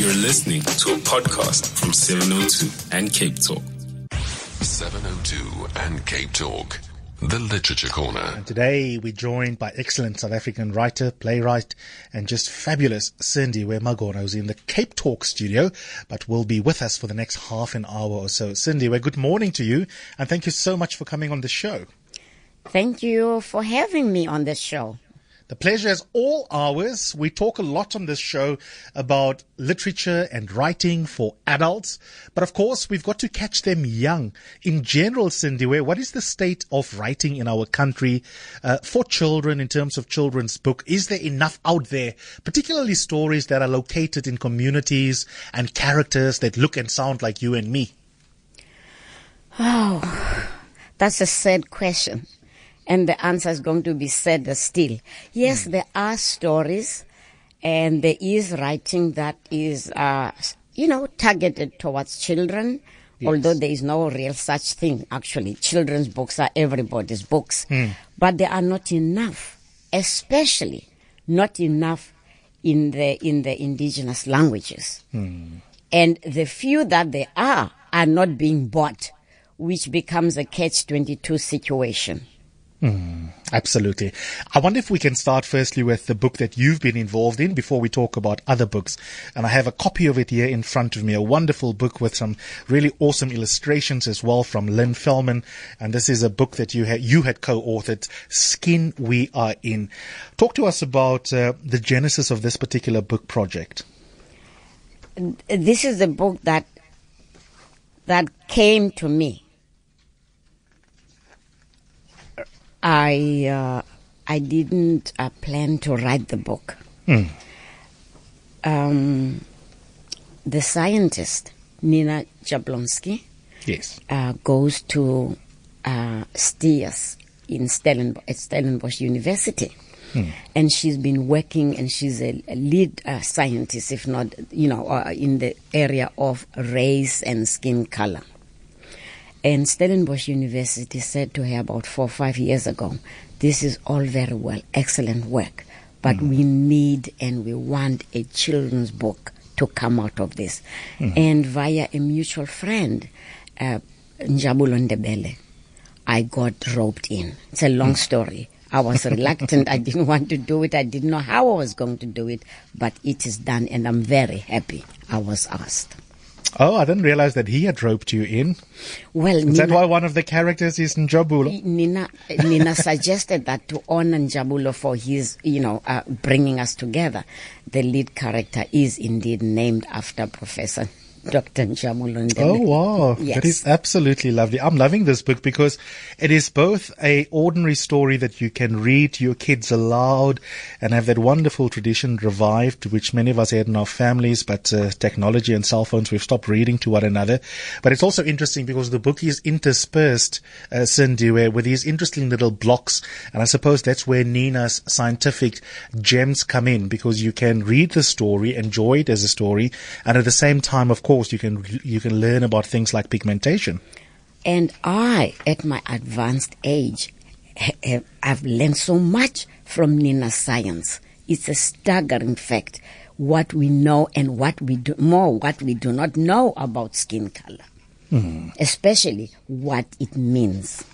You're listening to a podcast from 702 and Cape Talk. 702 and Cape Talk, the Literature Corner. And today we're joined by excellent South African writer, playwright, and just fabulous Sindiwe Magona, who's in the Cape Talk studio, but will be with us for the next half an hour or so. Sindiwe, good morning to you, and thank you so much for coming on the show. Thank you for having me on this show. The pleasure is all ours. We talk a lot on this show about literature and writing for adults, but of course we've got to catch them young. In general, Sindiwe, what is the state of writing in our country uh, for children in terms of children's book? Is there enough out there, particularly stories that are located in communities and characters that look and sound like you and me? Oh, that's a sad question and the answer is going to be said still. Yes, mm. there are stories, and there is writing that is, uh, you know, targeted towards children. Yes. Although there is no real such thing, actually, children's books are everybody's books, mm. but they are not enough, especially not enough in the in the indigenous languages. Mm. And the few that there are are not being bought, which becomes a catch twenty two situation. Mm, absolutely. I wonder if we can start firstly with the book that you've been involved in before we talk about other books. And I have a copy of it here in front of me, a wonderful book with some really awesome illustrations as well from Lynn Fellman. And this is a book that you had, you had co-authored, Skin We Are In. Talk to us about uh, the genesis of this particular book project. This is a book that, that came to me I uh, I didn't uh, plan to write the book. Mm. Um, the scientist Nina Jablonski yes. Uh, goes to uh, STIAS in Stellenbosch, at Stellenbosch University. Hmm. And she's been working, and she's a, a lead uh, scientist, if not, you know, uh, in the area of race and skin color. And Stellenbosch University said to her about four or five years ago, this is all very well, excellent work, but mm. we need and we want a children's book to come out of this. Mm. And via a mutual friend, uh, Njabulo Ndebele, I got roped in. It's a long mm. story. I was reluctant. I didn't want to do it. I didn't know how I was going to do it, but it is done and I'm very happy I was asked. Oh, I didn't realize that he had roped you in. Well, is Nina, that why one of the characters is Njabulo? Nina, Nina suggested that to honor Njabulo for his, you know, uh, bringing us together. The lead character is indeed named after Professor Dr. Njabulo Ndebele. Oh wow, yes. that is absolutely lovely. I'm loving this book because it is both a ordinary story that you can read to your kids aloud and have that wonderful tradition revived, which many of us had in our families, but uh, technology and cell phones, we've stopped reading to one another. But it's also interesting because the book is interspersed, uh, with these interesting little blocks, and I suppose that's where Nina's scientific gems come in because you can read the story, enjoy it as a story, and at the same time, of course course, you can you can learn about things like pigmentation. And I, at my advanced age, I've learned so much from Nina science. It's a staggering fact what we know and what we do more what we do not know about skin color, mm. especially what it means.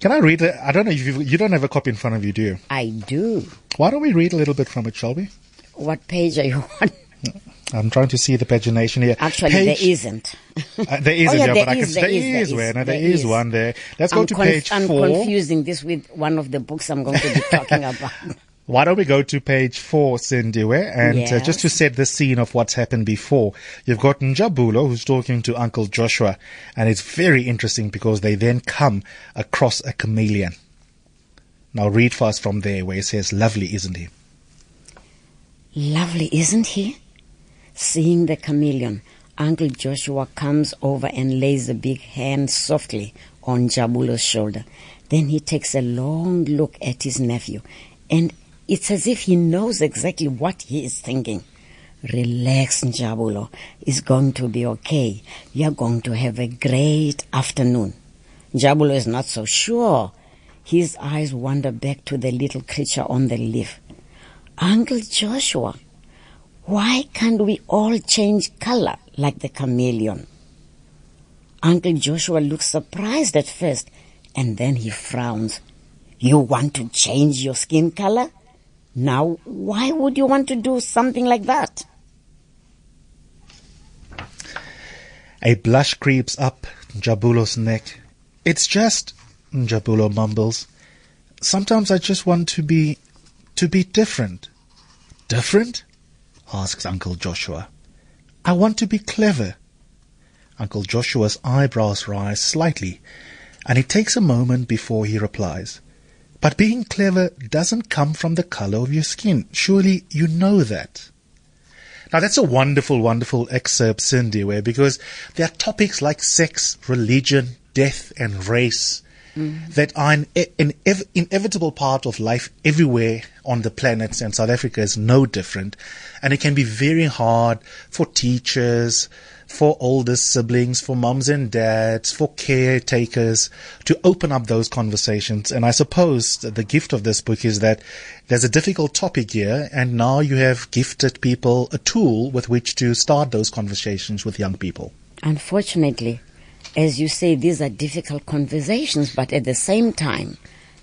Can I read it? I don't know if you, you don't have a copy in front of you, do you? I do. Why don't we read a little bit from it, shall we? What page are you on? I'm trying to see the pagination here. Actually, page, there isn't. uh, there isn't, oh, yeah, there but is, I can, there, there is, is where, there, there is, is one there. Let's I'm go to conf- page I'm four. I'm confusing this with one of the books I'm going to be talking about. Why don't we go to page four, Sindiwe, and yes. uh, just to set the scene of what's happened before. You've got Njabulo who's talking to Uncle Joshua, and it's very interesting because they then come across a chameleon. Now read for us from there where it says, lovely, isn't he? Lovely, isn't he? Seeing the chameleon, Uncle Joshua comes over and lays a big hand softly on Jabulo's shoulder. Then he takes a long look at his nephew, and it's as if he knows exactly what he is thinking. Relax, Njabulo. It's going to be okay. You're going to have a great afternoon. Njabulo is not so sure. His eyes wander back to the little creature on the leaf. Uncle Joshua, Why can't we all change color like the chameleon? Uncle Joshua looks surprised at first and then he frowns. You want to change your skin color? Now, why would you want to do something like that? A blush creeps up Jabulo's neck. It's just, Jabulo mumbles. Sometimes I just want to be, to be different. Different? Asks Uncle Joshua. I want to be clever. Uncle Joshua's eyebrows rise slightly, and it takes a moment before he replies. But being clever doesn't come from the color of your skin. Surely you know that. Now that's a wonderful, wonderful excerpt, Sindiwe because there are topics like sex, religion, death, and race mm. that are an, an ev- inevitable part of life everywhere on the planet, and South Africa is no different. And it can be very hard for teachers, for older siblings, for mums and dads, for caretakers to open up those conversations. And I suppose the gift of this book is that there's a difficult topic here, and now you have gifted people a tool with which to start those conversations with young people. Unfortunately, as you say, these are difficult conversations, but at the same time,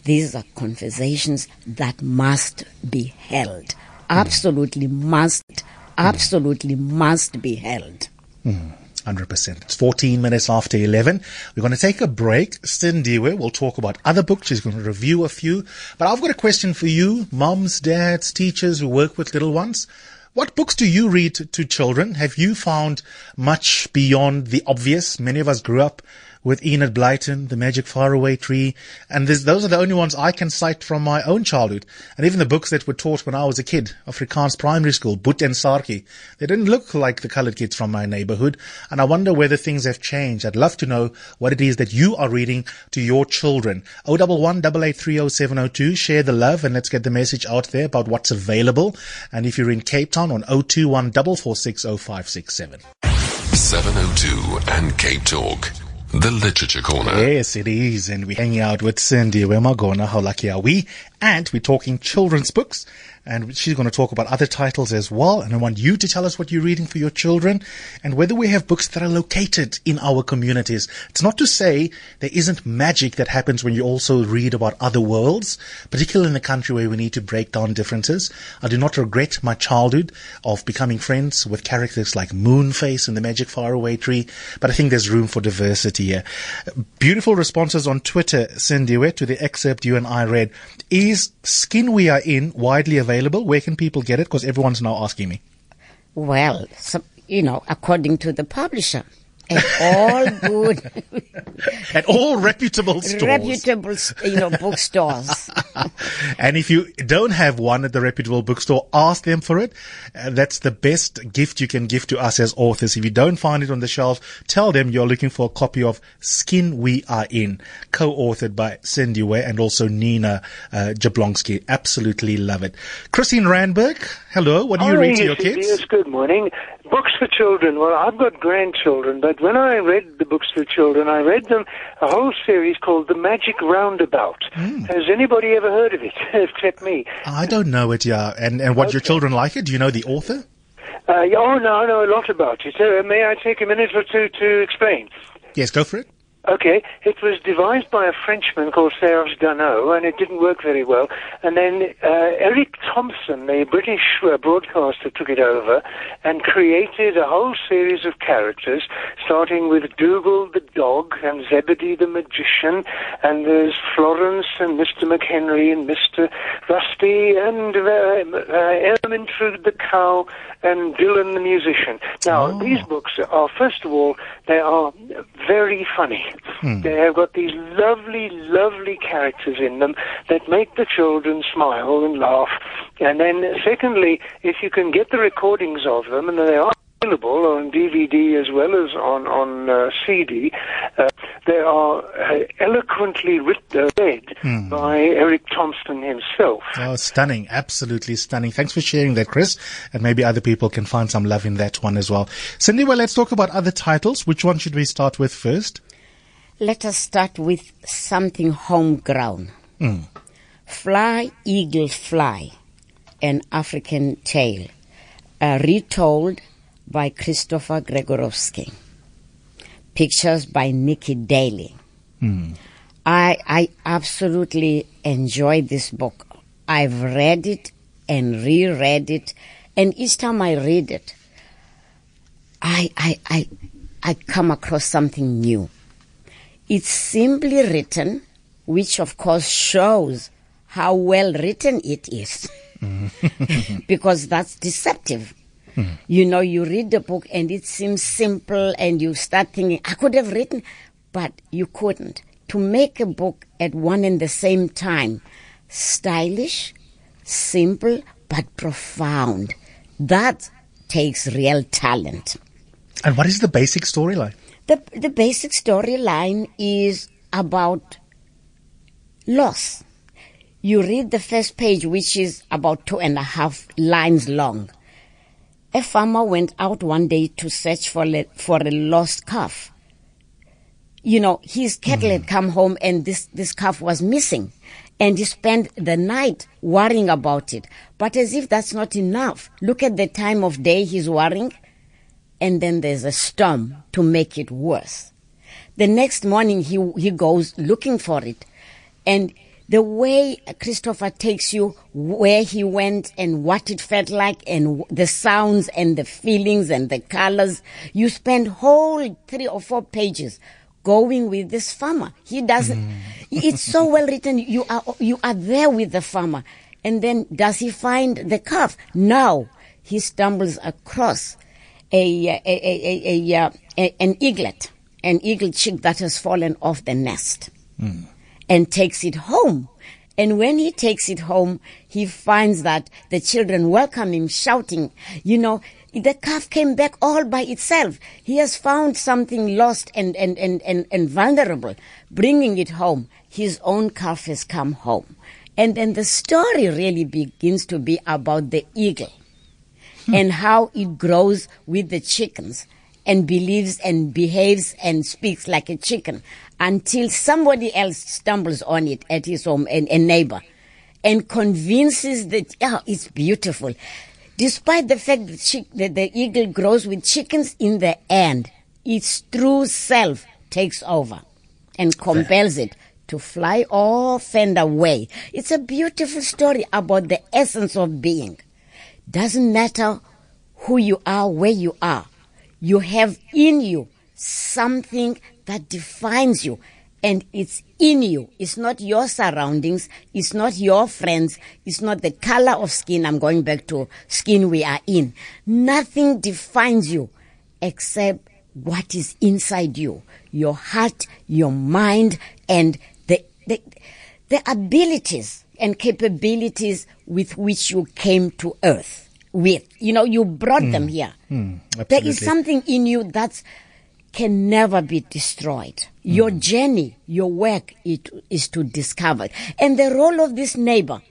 these are conversations that must be held. Absolutely mm. must, absolutely mm. must be held. Mm. 100%. It's 14 minutes after 11. We're going to take a break. Cindy will talk about other books. She's going to review a few. But I've got a question for you, moms, dads, teachers who work with little ones. What books do you read to children? Have you found much beyond the obvious? Many of us grew up with Enid Blyton, The Magic Faraway Tree, and those are the only ones I can cite from my own childhood. And even the books that were taught when I was a kid, Afrikaans primary school, Boet and Saartjie, they didn't look like the colored kids from my neighborhood. And I wonder whether things have changed. I'd love to know what it is that you are reading to your children. 011 Share the love and let's get the message out there about what's available. And if you're in Cape Town on 021 446 0567. 702 and Cape Talk. The Literature Corner. Yes, it is. And we're hanging out with Sindiwe Magona? How lucky are we? And we're talking children's books and she's going to talk about other titles as well. And I want you to tell us what you're reading for your children and whether we have books that are located in our communities. It's not to say there isn't magic that happens when you also read about other worlds, particularly in the country where we need to break down differences. I do not regret my childhood of becoming friends with characters like Moonface and the Magic Faraway Tree, but I think there's room for diversity here. Beautiful responses on Twitter, Cindy, to the excerpt you and I read. Is Skin We Are In widely available? Available? Where can people get it? Because everyone's now asking me. Well, so, you know, according to the publisher, at all good, at all reputable stores, reputable, you know, bookstores. and if you don't have one at the reputable bookstore, ask them for it. Uh, that's the best gift you can give to us as authors. If you don't find it on the shelves, tell them you're looking for a copy of Skin We Are In, co-authored by Sindiwe and also Nina uh, Jablonski. Absolutely love it. Christine Randberg, hello. What do you read to your kids? Yes, good morning. Books for children. Well, I've got grandchildren, but when I read the books for children, I read them a whole series called The Magic Roundabout. Mm. Has anybody ever heard of it except me? I don't know it, yeah. And and what okay. your children like it? Do you know the author? Uh, oh no, I know a lot about it. Uh, may I take a minute or two to explain? Yes, go for it. Okay, it was devised by a Frenchman called Serge Danot, and it didn't work very well. And then uh, Eric Thompson, the British uh, broadcaster, took it over and created a whole series of characters, starting with Dougal the dog and Zebedee the magician, and there's Florence and Mr. McHenry and Mr. Rusty and uh, uh, Ermintrude the cow and Dylan the musician. Now, oh. these books are, first of all, they are very funny. Hmm. They have got these lovely, lovely characters in them that make the children smile and laugh. And then, secondly, if you can get the recordings of them, and they are available on DVD as well as on on uh, CD. Uh, they are uh, eloquently writ- uh, read mm. by Eric Thompson himself. Oh, stunning! Absolutely stunning. Thanks for sharing that, Chris. And maybe other people can find some love in that one as well. Cindy, well, let's talk about other titles. Which one should we start with first? Let us start with something homegrown. Mm. Fly, eagle, fly, an African tale uh, retold by Christopher Gregorowski. Pictures by Niki Daly. I, I absolutely enjoyed this book. I've read it and reread it, and each time I read it, I, I, I, I come across something new. It's simply written, which of course shows how well written it is. because that's deceptive. You know, you read the book and it seems simple and you start thinking, I could have written, but you couldn't. To make a book at one and the same time, stylish, simple, but profound, that takes real talent. And what is the basic storyline? The, the basic storyline is about loss. You read the first page, which is about two and a half lines long. A farmer went out one day to search for, le- for a lost calf. You know, his cattle had hmm. come home and this, this calf was missing. And he spent the night worrying about it. But as if that's not enough, look at the time of day he's worrying and then there's a storm to make it worse. The next morning he he goes looking for it, and the way Christopher takes you where he went and what it felt like and the sounds and the feelings and the colors, you spend whole three or four pages going with this farmer. He doesn't. Mm. It's so well written. You are you are there with the farmer, and then does he find the calf? No, he stumbles across a, a, a, a, a, uh, an eaglet, an eagle chick that has fallen off the nest, and takes it home. And when he takes it home, he finds that the children welcome him, shouting, you know, the calf came back all by itself. He has found something lost and, and, and, and, and vulnerable, bringing it home. His own calf has come home. And then the story really begins to be about the eagle and how it grows with the chickens and believes and behaves and speaks like a chicken until somebody else stumbles on it at his home, and a neighbor, and convinces that, yeah, it's beautiful. Despite the fact that, that the eagle grows with chickens in the end, its true self takes over and compels it to fly off and away. It's a beautiful story about the essence of being. Doesn't matter who you are, where you are. You have in you something that defines you. And it's in you. It's not your surroundings. It's not your friends. It's not the color of skin. I'm going back to skin we are in. Nothing defines you except what is inside you. Your heart, your mind, and the, the, the abilities and capabilities with which you came to earth with. You know, you brought them hmm. here. Hmm. There absolutely. is something in you that can never be destroyed. Your hmm. journey, your work it, is to discover. it. And the role of this neighbor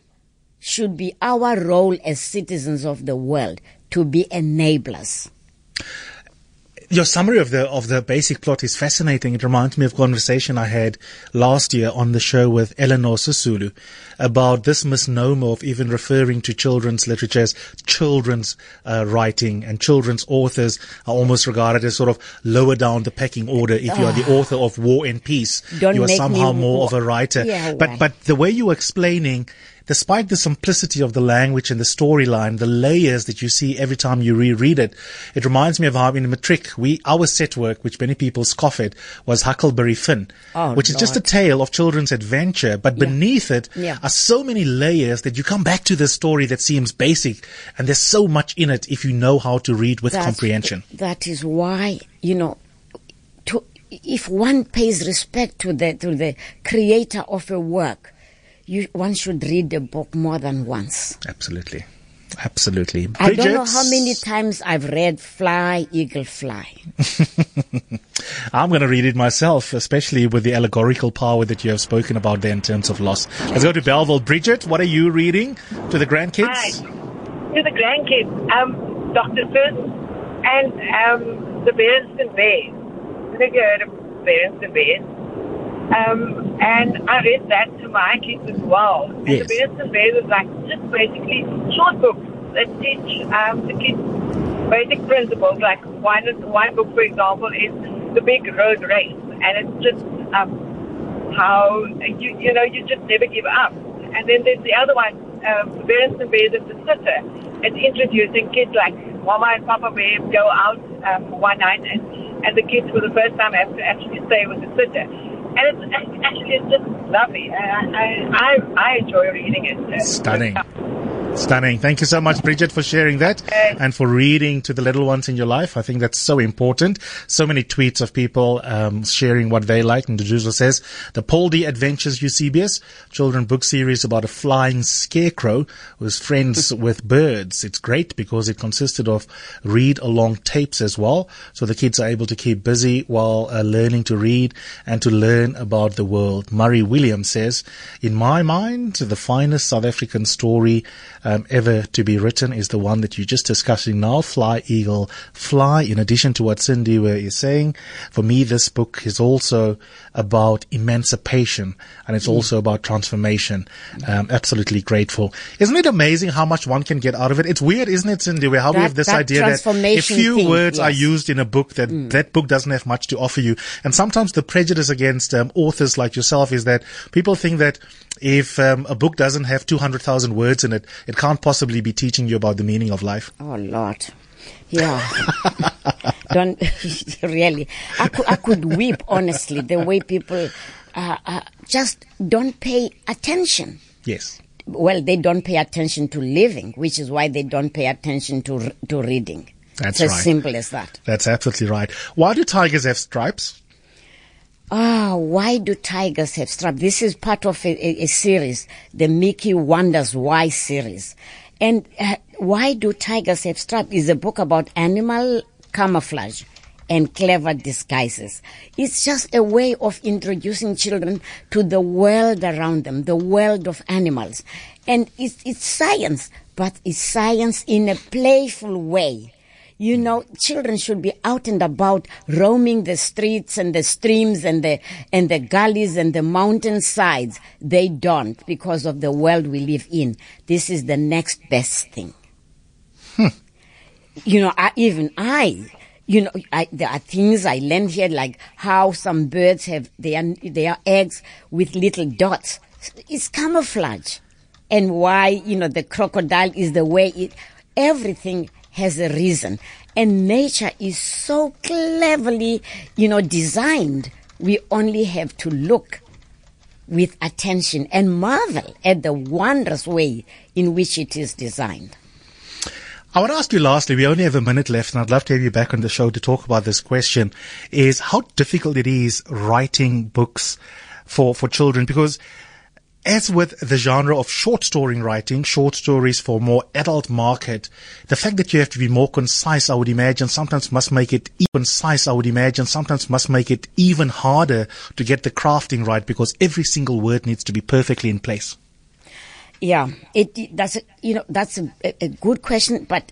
should be our role as citizens of the world to be enablers. Your summary of the of the basic plot is fascinating. It reminds me of a conversation I had last year on the show with Elinor Sisulu about this misnomer of even referring to children's literature as children's uh, writing and children's authors are almost regarded as sort of lower down the pecking order. If you are the author of War and Peace, Don't you are somehow me more of a writer. Yeah, but but the way you were explaining despite the simplicity of the language and the storyline, the layers that you see every time you reread it, it reminds me of how in Matric, we, our set work, which many people scoff at, was Huckleberry Finn, Oh, which is just a tale of children's adventure, but Yeah. beneath it Yeah. are so many layers that you come back to this story that seems basic, and there's so much in it if you know how to read with That's- comprehension. That is why, you know, to, if one pays respect to the, to the creator of a work, you, one should read the book more than once. Absolutely. Absolutely. I don't know how many times I've read Fly, Eagle, Fly. I'm going to read it myself, especially with the allegorical power that you have spoken about there in terms of loss. Let's go to Bellville. Bridget, what are you reading to the grandkids? Hi. To the grandkids, um, Dr. Seuss and um, the Berenstain Bears. I think you heard of Berenstain Bears. Um, and I read that to my kids as well. And Yes. the Bears is like just basically short books that teach um, the kids basic principles. Like one one book, for example, is the big road race, and it's just um, how you you know you just never give up. And then there's the other one, um, and Bears and the Sitter. It's introducing kids like Mama and Papa Bear go out um, one night, and and the kids for the first time have to actually stay with the sitter. And it's it's just lovely. I I I, I enjoy reading it. Stunning. Stunning. Thank you so much, Bridget, for sharing that and for reading to the little ones in your life. I think that's so important. So many tweets of people um, sharing what they like. And Dejuzo says, the Poldy Adventures Eusebius, children book series about a flying scarecrow who's friends with birds. It's great because it consisted of read along tapes as well. So the kids are able to keep busy while uh, learning to read and to learn about the world. Murray Williams says, in my mind, the finest South African story um, ever to be written is the one that you're just discussing now, Fly Eagle Fly. In addition to what Cindy is saying, for me, this book is also about emancipation and it's also about transformation. Um, absolutely grateful. Isn't it amazing how much one can get out of it? It's weird, isn't it, Cindy? How we have this that idea that a few thing, words are used in a book that that book doesn't have much to offer you. And sometimes the prejudice against um, authors like yourself is that people think that if um, a book doesn't have 200,000 words in it, it can't possibly be teaching you about the meaning of life. Oh Lord, yeah. Don't really. I could, I could weep honestly the way people uh, uh, just don't pay attention. Yes. Well, they don't pay attention to living, which is why they don't pay attention to to reading. That's it's right. as simple as that. That's absolutely right. Why do tigers have stripes? Ah, why do tigers have stripes? This is part of a, a, a series, the Mickey Wonders Why series. And uh, why do tigers have stripes is a book about animal camouflage and clever disguises. It's just a way of introducing children to the world around them, the world of animals. And it's, it's science, but it's science in a playful way. You know, children should be out and about roaming the streets and the streams and the, and the gullies and the mountain sides. They don't because of the world we live in. This is the next best thing. Hmm. You know, I, even I, you know, I, there are things I learned here, like how some birds have their, their eggs with little dots. It's camouflage. And why, you know, the crocodile is the way it, everything has a reason. And nature is so cleverly, you know, designed. We only have to look with attention and marvel at the wondrous way in which it is designed. I want to ask you lastly, we only have a minute left and I'd love to have you back on the show to talk about this question is how difficult it is writing books for, for children because as with the genre of short story writing, short stories for more adult market, the fact that you have to be more concise, I would imagine, sometimes must make it even concise, I would imagine, sometimes must make it even harder to get the crafting right because every single word needs to be perfectly in place. Yeah, it that's you know that's a- a good question, but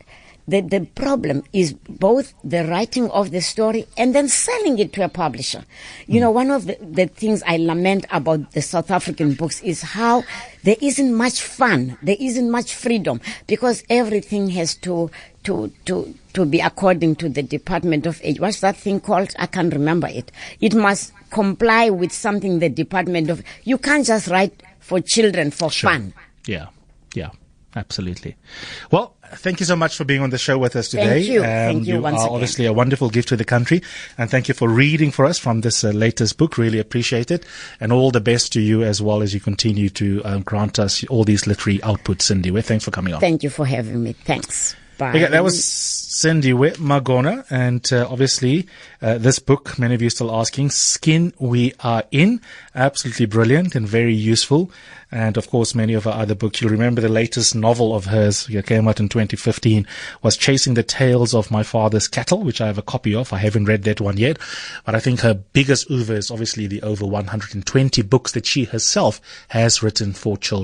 the the problem is both the writing of the story and then selling it to a publisher. You know, mm. one of the, the things I lament about the South African books is how there isn't much fun, there isn't much freedom because everything has to to to to be according to the Department of Age. What's that thing called? I can't remember it. It must comply with something the Department of. You can't just write for children for fun. Yeah, yeah, absolutely. Well, thank you so much for being on the show with us today. Thank you. Thank you you once are again. obviously a wonderful gift to the country, and thank you for reading for us from this uh, latest book. Really appreciate it, and all the best to you as well as you continue to um, grant us all these literary outputs, Cindy. Well, thanks for coming on. Thank you for having me. Thanks. Okay, that was Sindiwe Magona, and uh, obviously uh, this book, many of you are still asking, Skin We Are In, absolutely brilliant and very useful. And of course, many of her other books, you'll remember the latest novel of hers that came out in 2015 was Chasing the Tails of My Father's Cattle, which I have a copy of. I haven't read that one yet, but I think her biggest oeuvre is obviously the over 120 books that she herself has written for children.